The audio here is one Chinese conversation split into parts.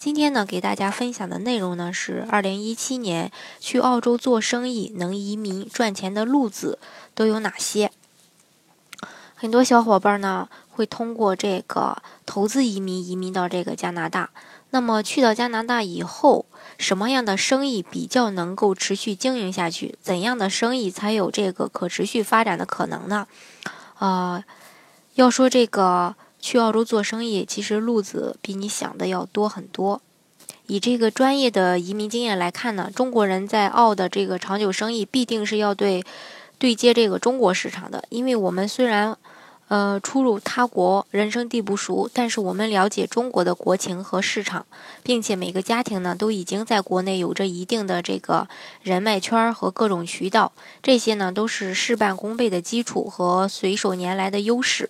今天呢，给大家分享的内容呢是二零一七年去澳洲做生意能移民赚钱的路子都有哪些？很多小伙伴呢会通过这个投资移民移民到这个加拿大。那么去到加拿大以后，什么样的生意比较能够持续经营下去？怎样的生意才有这个可持续发展的可能呢？呃，要说这个。去澳洲做生意，其实路子比你想的要多很多。以这个专业的移民经验来看呢，中国人在澳的这个长久生意必定是要对对接这个中国市场的。因为我们虽然呃出入他国，人生地不熟，但是我们了解中国的国情和市场，并且每个家庭呢都已经在国内有着一定的这个人脉圈和各种渠道，这些呢都是事半功倍的基础和随手拈来的优势。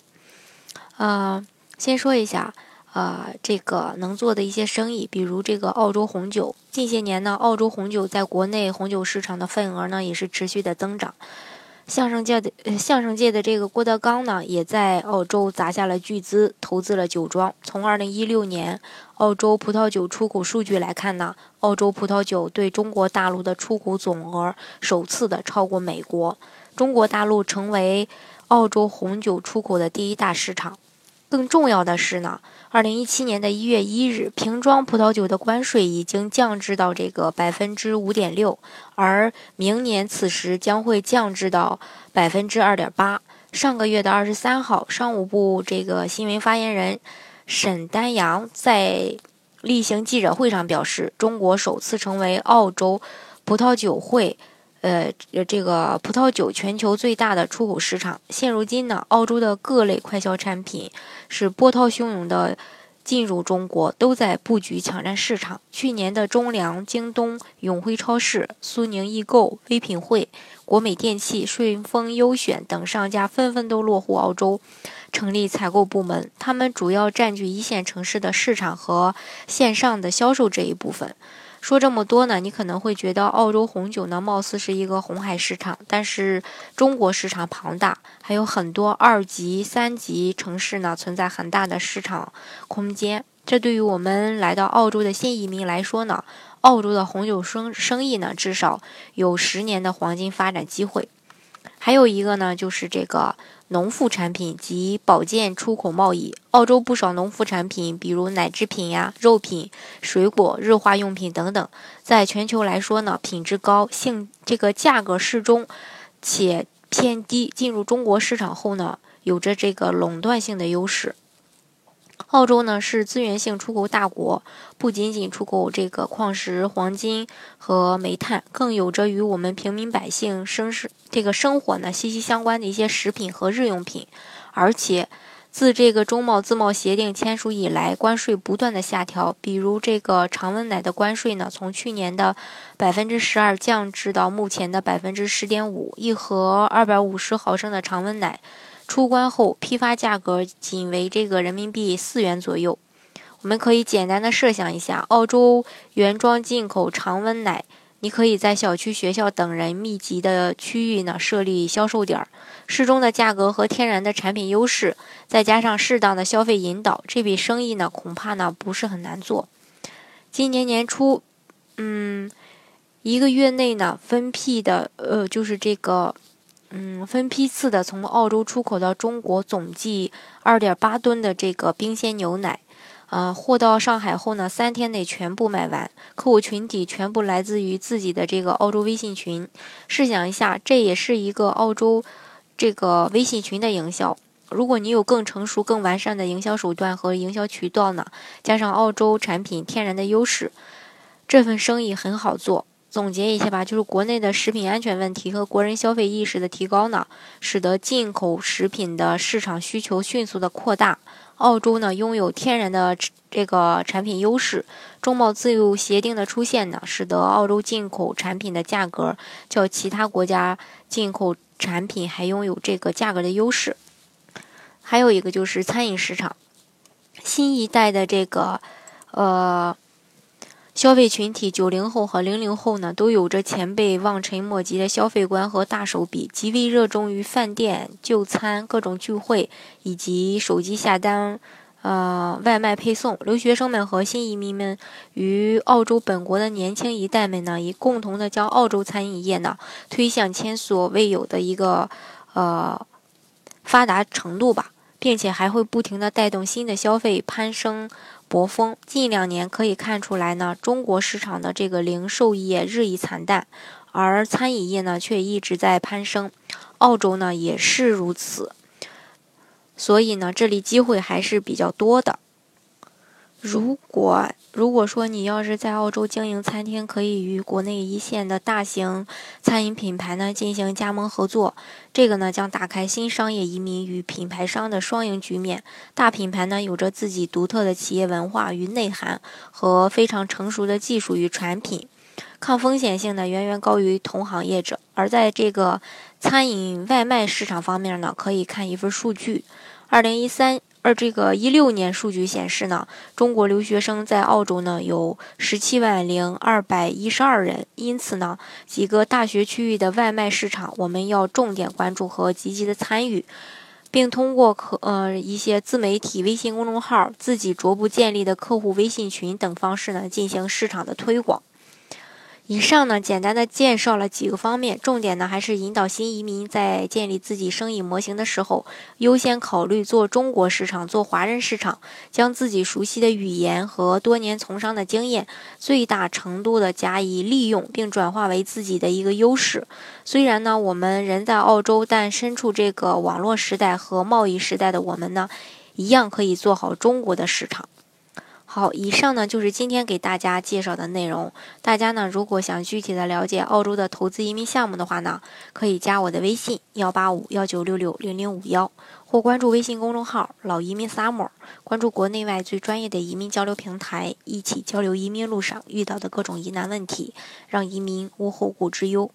呃，先说一下，呃，这个能做的一些生意，比如这个澳洲红酒。近些年呢，澳洲红酒在国内红酒市场的份额呢也是持续的增长。相声界的相声界的这个郭德纲呢，也在澳洲砸下了巨资，投资了酒庄。从二零一六年澳洲葡萄酒出口数据来看呢，澳洲葡萄酒对中国大陆的出口总额首次的超过美国，中国大陆成为澳洲红酒出口的第一大市场。更重要的是呢，二零一七年的一月一日，瓶装葡萄酒的关税已经降至到这个百分之五点六，而明年此时将会降至到百分之二点八。上个月的二十三号，商务部这个新闻发言人沈丹阳在例行记者会上表示，中国首次成为澳洲葡萄酒会。呃，这个葡萄酒全球最大的出口市场。现如今呢，澳洲的各类快消产品是波涛汹涌的进入中国，都在布局抢占市场。去年的中粮、京东、永辉超市、苏宁易购、唯品会、国美电器、顺丰优选等商家纷纷都落户澳洲，成立采购部门。他们主要占据一线城市的市场和线上的销售这一部分。说这么多呢，你可能会觉得澳洲红酒呢，貌似是一个红海市场，但是中国市场庞大，还有很多二级、三级城市呢，存在很大的市场空间。这对于我们来到澳洲的新移民来说呢，澳洲的红酒生生意呢，至少有十年的黄金发展机会。还有一个呢，就是这个。农副产品及保健出口贸易，澳洲不少农副产品，比如奶制品呀、肉品、水果、日化用品等等，在全球来说呢，品质高，性这个价格适中，且偏低。进入中国市场后呢，有着这个垄断性的优势。澳洲呢是资源性出口大国，不仅仅出口这个矿石、黄金和煤炭，更有着与我们平民百姓生是这个生活呢息息相关的一些食品和日用品。而且，自这个中贸自贸协定签署以来，关税不断的下调，比如这个常温奶的关税呢，从去年的百分之十二降至到目前的百分之十点五，一盒二百五十毫升的常温奶。出关后，批发价格仅为这个人民币四元左右。我们可以简单的设想一下，澳洲原装进口常温奶，你可以在小区、学校等人密集的区域呢设立销售点，适中的价格和天然的产品优势，再加上适当的消费引导，这笔生意呢恐怕呢不是很难做。今年年初，嗯，一个月内呢分批的，呃，就是这个。嗯，分批次的从澳洲出口到中国，总计二点八吨的这个冰鲜牛奶，啊，货到上海后呢，三天内全部卖完。客户群体全部来自于自己的这个澳洲微信群。试想一下，这也是一个澳洲这个微信群的营销。如果你有更成熟、更完善的营销手段和营销渠道呢，加上澳洲产品天然的优势，这份生意很好做。总结一下吧，就是国内的食品安全问题和国人消费意识的提高呢，使得进口食品的市场需求迅速的扩大。澳洲呢拥有天然的这个产品优势，中贸自由协定的出现呢，使得澳洲进口产品的价格较其他国家进口产品还拥有这个价格的优势。还有一个就是餐饮市场，新一代的这个呃消费群体九零后和零零后呢，都有着前辈望尘莫及的消费观和大手笔，极为热衷于饭店就餐、各种聚会以及手机下单。呃，外卖配送，留学生们和新移民们与澳洲本国的年轻一代们呢，以共同的将澳洲餐饮业呢推向前所未有的一个呃发达程度吧，并且还会不停的带动新的消费攀升博峰。近两年可以看出来呢，中国市场的这个零售业日益惨淡，而餐饮业呢却一直在攀升，澳洲呢也是如此。所以呢，这里机会还是比较多的。如果如果说你要是在澳洲经营餐厅，可以与国内一线的大型餐饮品牌呢进行加盟合作，这个呢将打开新商业移民与品牌商的双赢局面。大品牌呢有着自己独特的企业文化与内涵和非常成熟的技术与产品。抗风险性呢远远高于同行业者，而在这个餐饮外卖市场方面呢，可以看一份数据：二零一三而这个一六年数据显示呢，中国留学生在澳洲呢有十七万零二百一十二人。因此呢，几个大学区域的外卖市场，我们要重点关注和积极的参与，并通过可呃一些自媒体、微信公众号、自己逐步建立的客户微信群等方式呢，进行市场的推广。以上呢，简单的介绍了几个方面，重点呢还是引导新移民在建立自己生意模型的时候，优先考虑做中国市场、做华人市场，将自己熟悉的语言和多年从商的经验，最大程度的加以利用，并转化为自己的一个优势。虽然呢，我们人在澳洲，但身处这个网络时代和贸易时代的我们呢，一样可以做好中国的市场。好，以上呢就是今天给大家介绍的内容。大家呢，如果想具体的了解澳洲的投资移民项目的话呢，可以加我的微信幺八五幺九六六零零五幺，或关注微信公众号“老移民 summer”，关注国内外最专业的移民交流平台，一起交流移民路上遇到的各种疑难问题，让移民无后顾之忧。